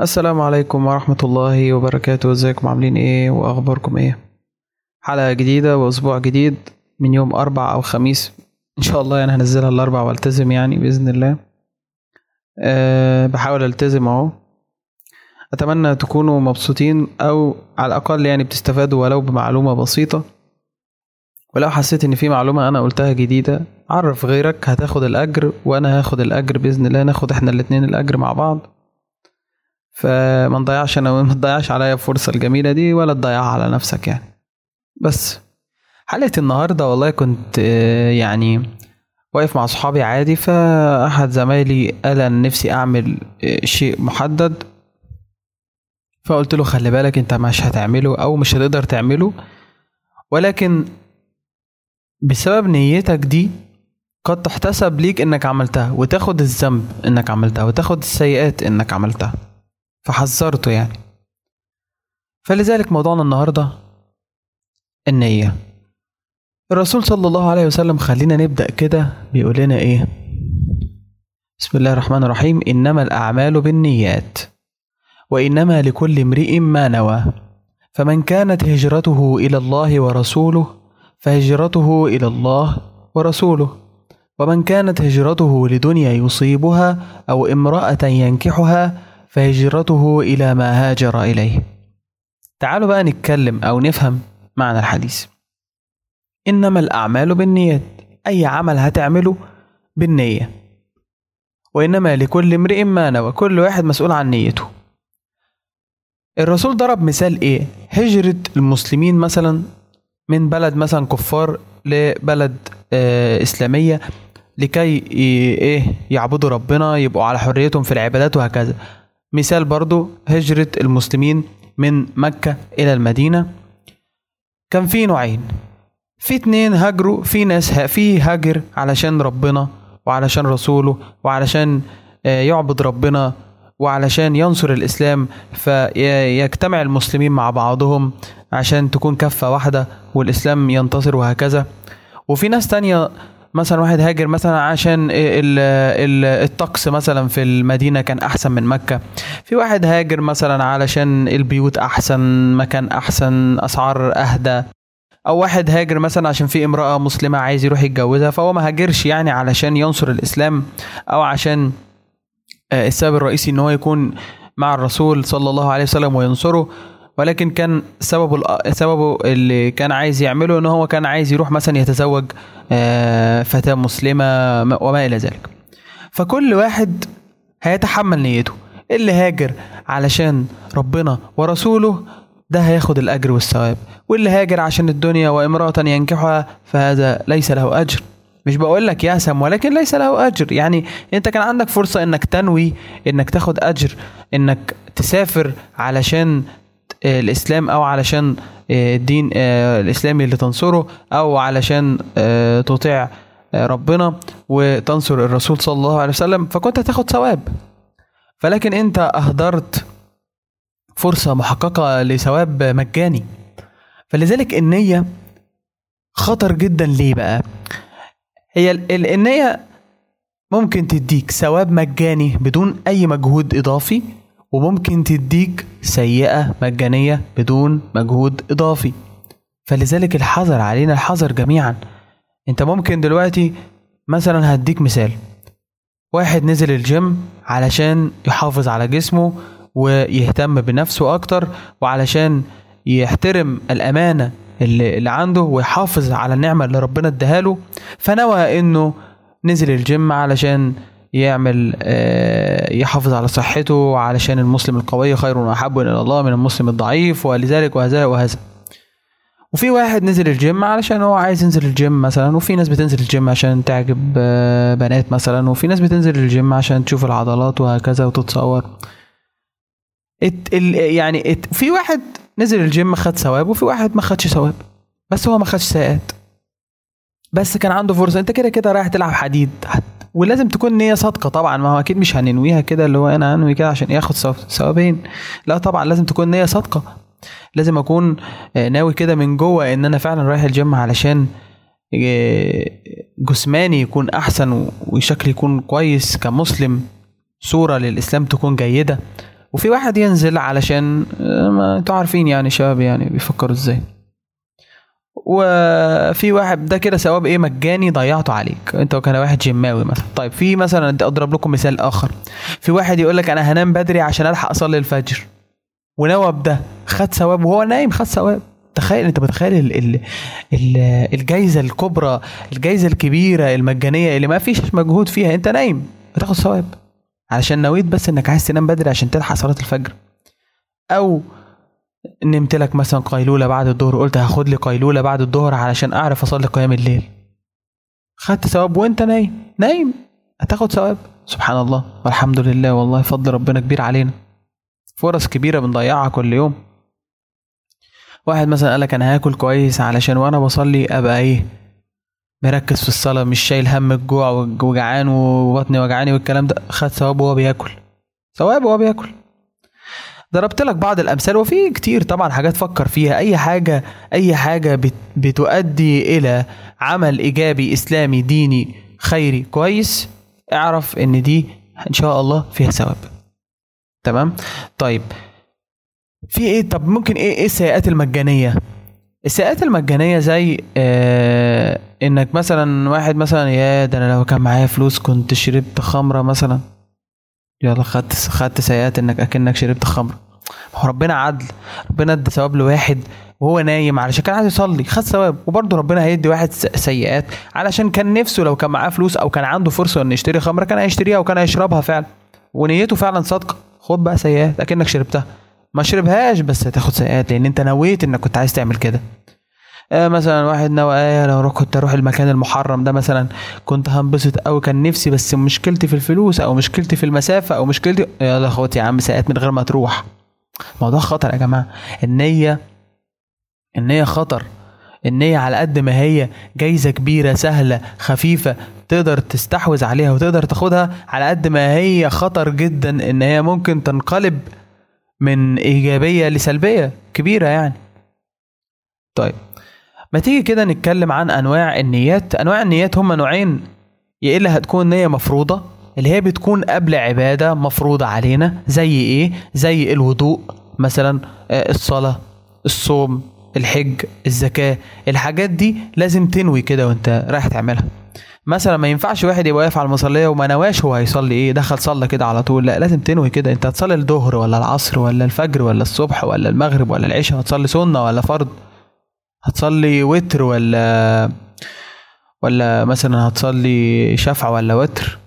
السلام عليكم ورحمة الله وبركاته. ازيكم؟ عاملين إيه؟ واخباركم إيه؟ حلقة جديدة واسبوع جديد من يوم أربع أو خميس. إن شاء الله يعني هنزلها الأربع والتزم يعني بإذن الله. أه بحاول ألتزم اهو. أتمنى تكونوا مبسوطين أو على الأقل يعني بتستفادوا ولو بمعلومة بسيطة. ولو حسيت إن في معلومة أنا قلتها جديدة عرف غيرك هتاخد الأجر وأنا هاخد الأجر بإذن الله ناخد إحنا الاتنين الأجر مع بعض. فما نضيعش أنا ما تضيعش عليا الفرصة الجميلة دي ولا تضيعها على نفسك يعني. بس حلقة النهارده والله كنت آه، يعني واقف مع صحابي عادي فأحد زمايلي قال أنا نفسي أعمل آه، شيء محدد. فقلت له خلي بالك أنت مش هتعمله أو مش هتقدر تعمله. ولكن بسبب نيتك دي قد تحتسب ليك إنك عملتها وتاخد الذنب إنك عملتها وتاخد السيئات إنك عملتها. فحذرته يعني. فلذلك موضوعنا النهاردة النية. الرسول صلى الله عليه وسلم خلينا نبدأ كده بيقول لنا إيه؟ بسم الله الرحمن الرحيم. إنما الأعمال بالنيات وإنما لكل امرئ ما نوى. فمن كانت هجرته إلى الله ورسوله فهجرته إلى الله ورسوله ومن كانت هجرته لدنيا يصيبها أو امرأة ينكحها فهجرته إلى ما هاجر إليه. تعالوا بقى نتكلم أو نفهم معنى الحديث. إنما الأعمال بالنيات، أي عمل هتعمله بالنية. وإنما لكل امرئ ما نوى، كل واحد مسؤول عن نيته. الرسول ضرب مثال إيه؟ هجرة المسلمين مثلا من بلد مثلا كفار لبلد آه إسلامية لكي إيه يعبدوا ربنا يبقوا على حريتهم في العبادات وهكذا. مثال برضو هجرة المسلمين من مكة إلى المدينة. كان في نوعين. في اتنين هاجروا في ناس في هاجر علشان ربنا وعلشان رسوله وعلشان آه، يعبد ربنا وعلشان ينصر الإسلام فيجتمع المسلمين مع بعضهم. عشان تكون كفة واحدة والإسلام ينتصر وهكذا. وفي ناس تانية مثلا واحد هاجر مثلا عشان ال- ال- الطقس مثلا في المدينة كان أحسن من مكة. في واحد هاجر مثلا علشان البيوت أحسن مكان أحسن أسعار أهدى. أو واحد هاجر مثلا عشان في امرأة مسلمة عايز يروح يتجوزها فهو ما هاجرش يعني علشان ينصر الإسلام أو عشان آه، السبب الرئيسي إن هو يكون مع الرسول صلى الله عليه وسلم وينصره. ولكن كان سببه سببه اللي كان عايز يعمله إن هو كان عايز يروح مثلا يتزوج آه، فتاة مسلمة ما- وما إلى ذلك. فكل واحد هيتحمل نيته. اللي هاجر علشان ربنا ورسوله ده هياخد الأجر والثواب. واللي هاجر عشان الدنيا وامرأة ينكحها فهذا ليس له أجر. مش بقول لك يأسم ولكن ليس له أجر. يعني أنت كان عندك فرصة إنك تنوي إنك تاخد أجر إنك تسافر علشان الإسلام أو علشان آه، الدين آه، الإسلامي اللي تنصره أو علشان آه، تطيع آه، ربنا وتنصر الرسول صلى الله عليه وسلم فكنت هتاخد ثواب. فلكن أنت أهدرت فرصة محققة لثواب مجاني. فلذلك النية خطر جدا. ليه بقى؟ هي ال- ال- النية ممكن تديك ثواب مجاني بدون أي مجهود إضافي وممكن تديك سيئة مجانية بدون مجهود إضافي. فلذلك الحذر علينا الحذر جميعا. أنت ممكن دلوقتي مثلا هديك مثال. واحد نزل الجيم علشان يحافظ على جسمه ويهتم بنفسه أكتر وعلشان يحترم الأمانة اللي, عنده ويحافظ على النعمة اللي ربنا اداها فنوى إنه نزل الجيم علشان يعمل آه، يحافظ على صحته علشان المسلم القوي خير وأحب إلى الله من المسلم الضعيف ولذلك وهذا وهذا. وفي واحد نزل الجيم علشان هو عايز ينزل الجيم مثلا وفي ناس بتنزل الجيم عشان تعجب آه، بنات مثلا وفي ناس بتنزل الجيم عشان تشوف العضلات وهكذا وتتصور. ات ال يعني ات في واحد نزل الجيم خد ثواب وفي واحد ما خدش ثواب. بس هو ما خدش سيئات بس كان عنده فرصة. انت كده كده رايح تلعب حديد. ولازم تكون نية صادقة طبعا. ما هو أكيد مش هننويها كده اللي هو أنا أنوي كده عشان ياخد ثواب- ثوابين لا طبعا لازم تكون نية صادقة. لازم أكون آه، ناوي كده من جوه إن أنا فعلا رايح الجيم علشان جسماني يكون أحسن وشكل يكون كويس كمسلم. صورة للإسلام تكون جيدة. وفي واحد ينزل علشان ما أنتوا عارفين يعني شباب يعني بيفكروا إزاي. وفي واحد ده كده ثواب إيه؟ مجاني ضيعته عليك. أنت كان واحد جماوي مثلا. طيب في مثلا أضرب لكم مثال آخر. في واحد يقول لك أنا هنام بدري عشان ألحق أصلي الفجر. ونوى بده خد ثواب وهو نايم خد ثواب. تخيل أنت متخيل ال ال ال الجايزة الكبرى الجايزة الكبيرة المجانية اللي ما فيش مجهود فيها أنت نايم. بتاخد ثواب. علشان نويت بس إنك عايز تنام بدري عشان تلحق صلاة الفجر. أو نمت لك مثلا قيلولة بعد الظهر قلت هاخد لي قيلولة بعد الظهر علشان أعرف أصلي قيام الليل. خدت ثواب وأنت نايم. نايم. هتاخد ثواب. سبحان الله. والحمد لله. والله فضل ربنا كبير علينا. فرص كبيرة بنضيعها كل يوم. واحد مثلا قالك أنا هاكل كويس علشان وأنا بصلي أبقى إيه؟ مركز في الصلاة مش شايل هم الجوع وجعان وبطني وجعاني والكلام ده. خد ثواب وهو بياكل. ثواب وهو بياكل. ضربت لك بعض الأمثال وفي كتير طبعا حاجات فكر فيها. أي حاجة أي حاجة بت بتؤدي إلى عمل إيجابي إسلامي ديني خيري كويس اعرف إن دي إن شاء الله فيها ثواب تمام؟ طيب في إيه؟ طب ممكن إيه إيه السيئات المجانية؟ السيئات المجانية زي آه إنك مثلا واحد مثلا يا ده أنا لو كان معايا فلوس كنت شربت خمرة مثلا. يلا خدت خدت سيئات انك اكنك شربت خمره هو ربنا عدل. ربنا ادى ثواب لواحد وهو نايم علشان كان عايز يصلي خد ثواب. وبرضه ربنا هيدي واحد سيئات علشان كان نفسه لو كان معاه فلوس أو كان عنده فرصة إنه يشتري خمرة كان هيشتريها وكان هيشربها فعلا. ونيته فعلا صادقة. خد بقى سيئات أكنك شربتها. ما شربهاش بس هتاخد سيئات لأن أنت نويت إنك كنت عايز تعمل كده. مثلا واحد نوى آه لو كنت أروح المكان المحرم ده مثلا كنت هنبسط قوي كان نفسي بس مشكلتي في الفلوس أو مشكلتي في المسافة أو مشكلتي يلا خد يا عم ساعات من غير ما تروح. الموضوع خطر يا جماعة. النية النية خطر. النية على قد ما هي جايزة كبيرة سهلة خفيفة تقدر تستحوذ عليها وتقدر تاخدها على قد ما هي خطر جدا إن هي ممكن تنقلب من إيجابية لسلبية كبيرة يعني. طيب. ما تيجي كده نتكلم عن أنواع النيات؟ أنواع النيات هما نوعين. يا إلا هتكون نية مفروضة اللي هي بتكون قبل عبادة مفروضة علينا زي إيه؟ زي الوضوء مثلا الصلاة الصوم الحج الزكاة. الحاجات دي لازم تنوي كده وأنت رايح تعملها. مثلا ما ينفعش واحد يبقى واقف على المصلية وما نواش هو هيصلي إيه؟ دخل صلى كده على طول. لا لازم تنوي كده. أنت هتصلي الظهر ولا العصر ولا الفجر ولا الصبح ولا المغرب ولا العشاء؟ هتصلي سنة ولا فرض؟ هتصلي وتر ولا ولا مثلا هتصلي شفع ولا وتر؟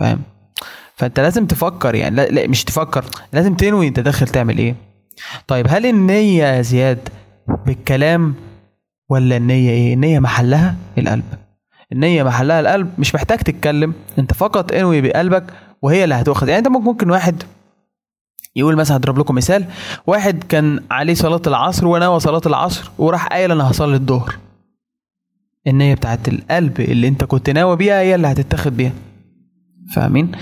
فاهم؟ فأنت لازم تفكر يعني لا, لا مش تفكر لازم تنوي أنت داخل تعمل إيه. طيب هل النية يا زياد بالكلام ولا النية إيه؟ النية محلها؟ القلب. النية محلها القلب مش محتاج تتكلم أنت فقط انوي بقلبك وهي اللي هتؤخذ. يعني أنت ممكن واحد يقول مثلا هضرب لكم مثال. واحد كان عليه صلاة العصر ونوى صلاة العصر وراح قايل أنا هصلي الظهر. النية بتاعت القلب اللي أنت كنت ناوي بيها هي اللي هتتاخد بيها. فاهمين؟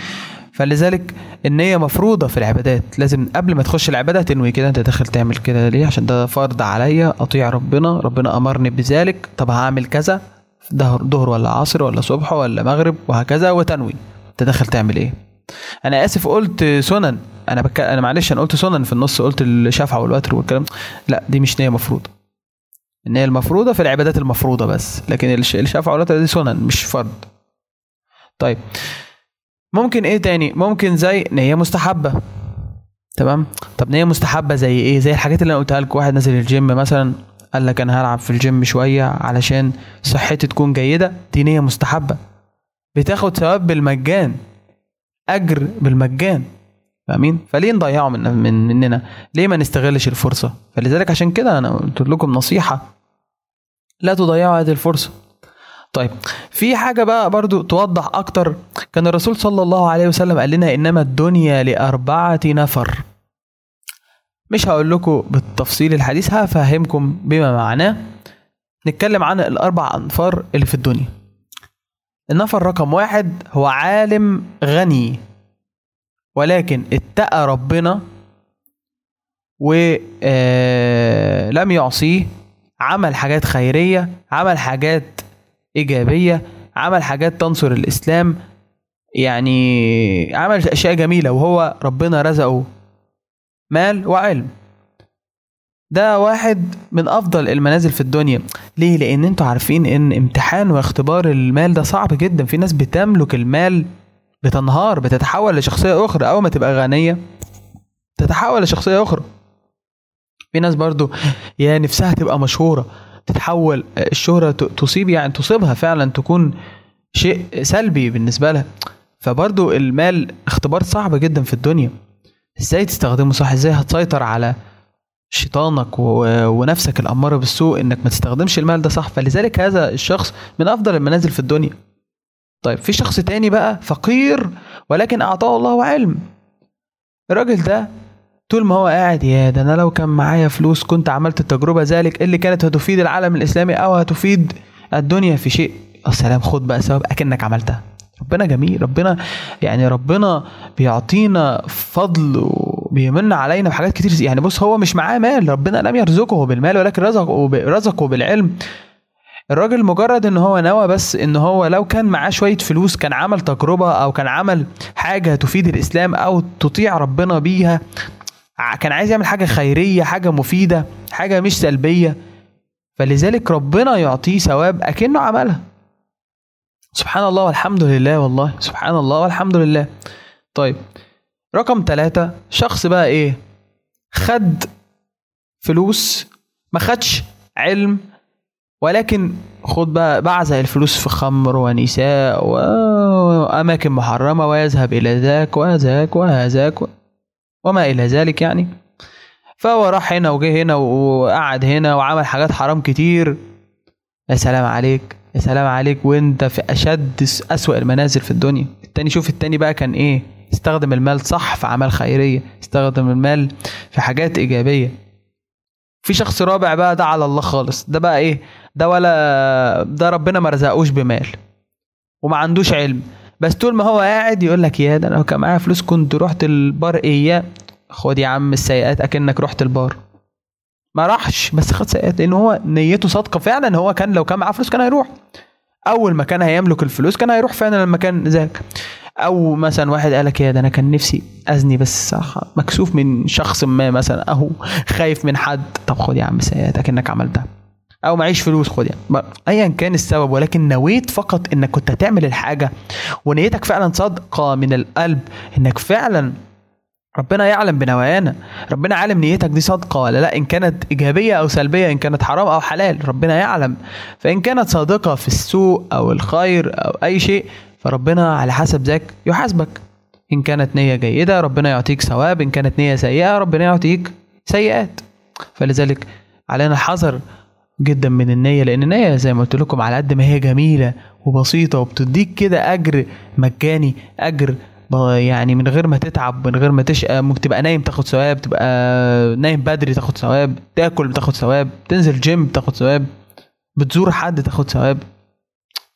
فلذلك النية مفروضة في العبادات. لازم قبل ما تخش العبادة تنوي كده أنت داخل تعمل كده ليه؟ عشان ده فرض عليا أطيع ربنا ربنا أمرني بذلك. طب هعمل كذا؟ ظهر ظهر ولا عصر ولا صبح ولا مغرب وهكذا وتنوي. أنت داخل تعمل إيه؟ أنا اسف قلت سنن أنا بك... أنا معلش أنا قلت سنن في النص قلت الشفع والوتر والكلام. لا دي مش نية مفروضة. النيه المفروضة في العبادات المفروضة بس لكن الشفع والوتر دي سنن مش فرض. طيب ممكن إيه تاني؟ ممكن زي نية مستحبة. تمام؟ طب نية مستحبة زي إيه؟ زي الحاجات اللي أنا قلتها لك واحد نازل الجيم مثلا قال لك أنا هلعب في الجيم شوية علشان صحتي تكون جيدة دي نية مستحبة. بتاخد ثواب بالمجان. أجر بالمجان فاهمين؟ فليه نضيعه من, من مننا؟ ليه ما نستغلش الفرصة؟ فلذلك عشان كده أنا قلت لكم نصيحة. لا تضيعوا هذه الفرصة. طيب في حاجة بقى برضو توضح أكتر. كان الرسول صلى الله عليه وسلم قال لنا إنما الدنيا لأربعة نفر. مش هقول لكم بالتفصيل الحديث هفهمكم بما معناه. نتكلم عن الأربع أنفار اللي في الدنيا. النفر رقم واحد هو عالم غني ولكن اتقى ربنا ولم يعصيه عمل حاجات خيرية عمل حاجات إيجابية عمل حاجات تنصر الإسلام يعني عمل أشياء جميلة وهو ربنا رزقه مال وعلم. ده واحد من أفضل المنازل في الدنيا. ليه؟ لأن أنتوا عارفين إن امتحان واختبار المال ده صعب جدا. في ناس بتملك المال بتنهار بتتحول لشخصية أخرى. أول ما تبقى غنية تتحول لشخصية أخرى. في ناس برضو يا نفسها تبقى مشهورة تتحول الشهرة تصيب يعني تصيبها فعلا تكون شيء سلبي بالنسبة لها. فبرضو المال اختبار صعب جدا في الدنيا. إزاي تستخدمه صح؟ إزاي هتسيطر على شيطانك ونفسك الأمارة بالسوء إنك ما تستخدمش المال ده صح فلذلك هذا الشخص من أفضل المنازل في الدنيا. طيب في شخص تاني بقى فقير ولكن أعطاه الله علم. الراجل ده طول ما هو قاعد يا ده أنا لو كان معايا فلوس كنت عملت التجربة ذلك اللي كانت هتفيد العالم الإسلامي أو هتفيد الدنيا في شيء. السلام خد بقى ثواب أكنك عملتها. ربنا جميل ربنا يعني ربنا بيعطينا فضل وبيمن علينا بحاجات كتير. يعني بص هو مش معاه مال. ربنا لم يرزقه بالمال ولكن رزقه رزقه بالعلم. الراجل مجرد إن هو نوى بس إن هو لو كان معاه شوية فلوس كان عمل تجربة أو كان عمل حاجة تفيد الإسلام أو تطيع ربنا بيها كان عايز يعمل حاجة خيرية حاجة مفيدة حاجة مش سلبية. فلذلك ربنا يعطيه ثواب أكنه عملها. سبحان الله والحمد لله والله. سبحان الله والحمد لله. طيب رقم ثلاثة شخص بقى إيه؟ خد فلوس ما خدش علم ولكن خد بقى بعزق الفلوس في خمر ونساء وأماكن محرمة ويذهب إلى ذاك وذاك وهذاك وما إلى ذلك يعني. فهو راح هنا وجه هنا وقعد هنا وعمل حاجات حرام كتير. يا سلام عليك. يا سلام عليك وانت في أشد أسوأ المنازل في الدنيا. التاني شوف التاني بقى كان إيه؟ استخدم المال صح في أعمال خيرية استخدم المال في حاجات إيجابية. في شخص رابع بقى ده على الله خالص. ده بقى إيه؟ ده ولا ده ربنا ما رزقوش بمال وما عندوش علم. بس طول ما هو قاعد يقول لك يا ده أنا لو كان معايا فلوس كنت رحت البار إياه. خد يا عم السيئات أكنك رحت البار. ما راحش بس خد سيئات لأن هو نيته صادقة فعلا هو كان لو كان معاه فلوس كان هيروح. أول ما كان هيملك الفلوس كان هيروح فعلا المكان ذاك. أو مثلا واحد قالك يا ده أنا كان نفسي ازني بس مكسوف من شخص ما مثلا أهو خايف من حد. طب خد يا عم سيئاتك إنك عملتها. أو معيش فلوس خد يعني ايا كان السبب ولكن نويت فقط إنك كنت هتعمل الحاجة ونيتك فعلا صادقة من القلب إنك فعلا ربنا يعلم بنوايانا. ربنا عالم نيتك دي صادقة ولا لا؟ إن كانت إيجابية أو سلبية إن كانت حرام أو حلال ربنا يعلم. فإن كانت صادقة في السوء أو الخير أو أي شيء فربنا على حسب ذاك يحاسبك. إن كانت نية جيدة ربنا يعطيك ثواب. إن كانت نية سيئة ربنا يعطيك سيئات. فلذلك علينا الحذر جدا من النية لأن النية زي ما قلت لكم على قد ما هي جميلة وبسيطة وبتديك كده أجر مجاني أجر يعني من غير ما تتعب من غير ما تشقى ممكن تبقى نايم تاخد ثواب تبقى نايم بدري تاخد ثواب تاكل بتاخد ثواب تنزل جيم تاخد ثواب بتزور حد تاخد ثواب.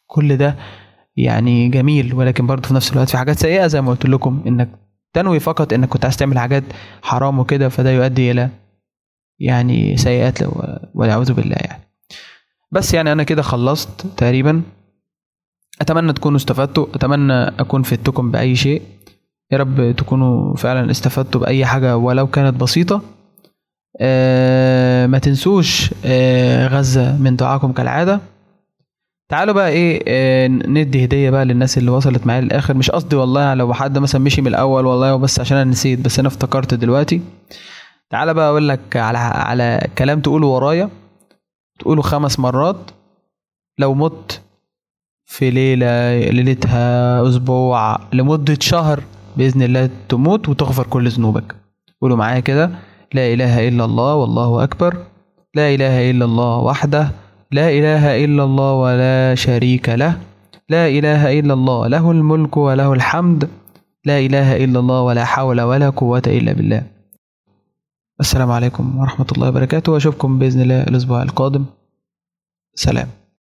كل ده يعني جميل ولكن برضه في نفس الوقت في حاجات سيئة زي ما قلت لكم إنك تنوي فقط إنك كنت عايز تعمل حاجات حرام وكده فده يؤدي إلى يعني سيئات والعياذ بالله يعني. بس يعني أنا كده خلصت تقريبا. أتمنى تكونوا استفدتوا أتمنى أكون فدتكم بأي شيء. يا رب تكونوا فعلا استفدتوا بأي حاجة ولو كانت بسيطة. آه ما تنسوش آه غزة من دعاكم كالعادة. تعالوا بقى إيه آه ندي هدية بقى للناس اللي وصلت معايا للآخر. مش قصدي والله لو حد مثلا مشي من الأول والله بس عشان أنا نسيت بس أنا افتكرت دلوقتي. تعالى بقى أقول لك على على كلام تقوله ورايا. تقوله خمس مرات. لو مت في ليلة ليلتها أسبوع لمدة شهر بإذن الله تموت وتغفر كل ذنوبك. قولوا معايا كده لا إله إلا الله والله أكبر. لا إله إلا الله وحده. لا إله إلا الله ولا شريك له. لا إله إلا الله له الملك وله الحمد. لا إله إلا الله ولا حول ولا قوة إلا بالله. السلام عليكم ورحمة الله وبركاته. وأشوفكم بإذن الله الأسبوع القادم. سلام.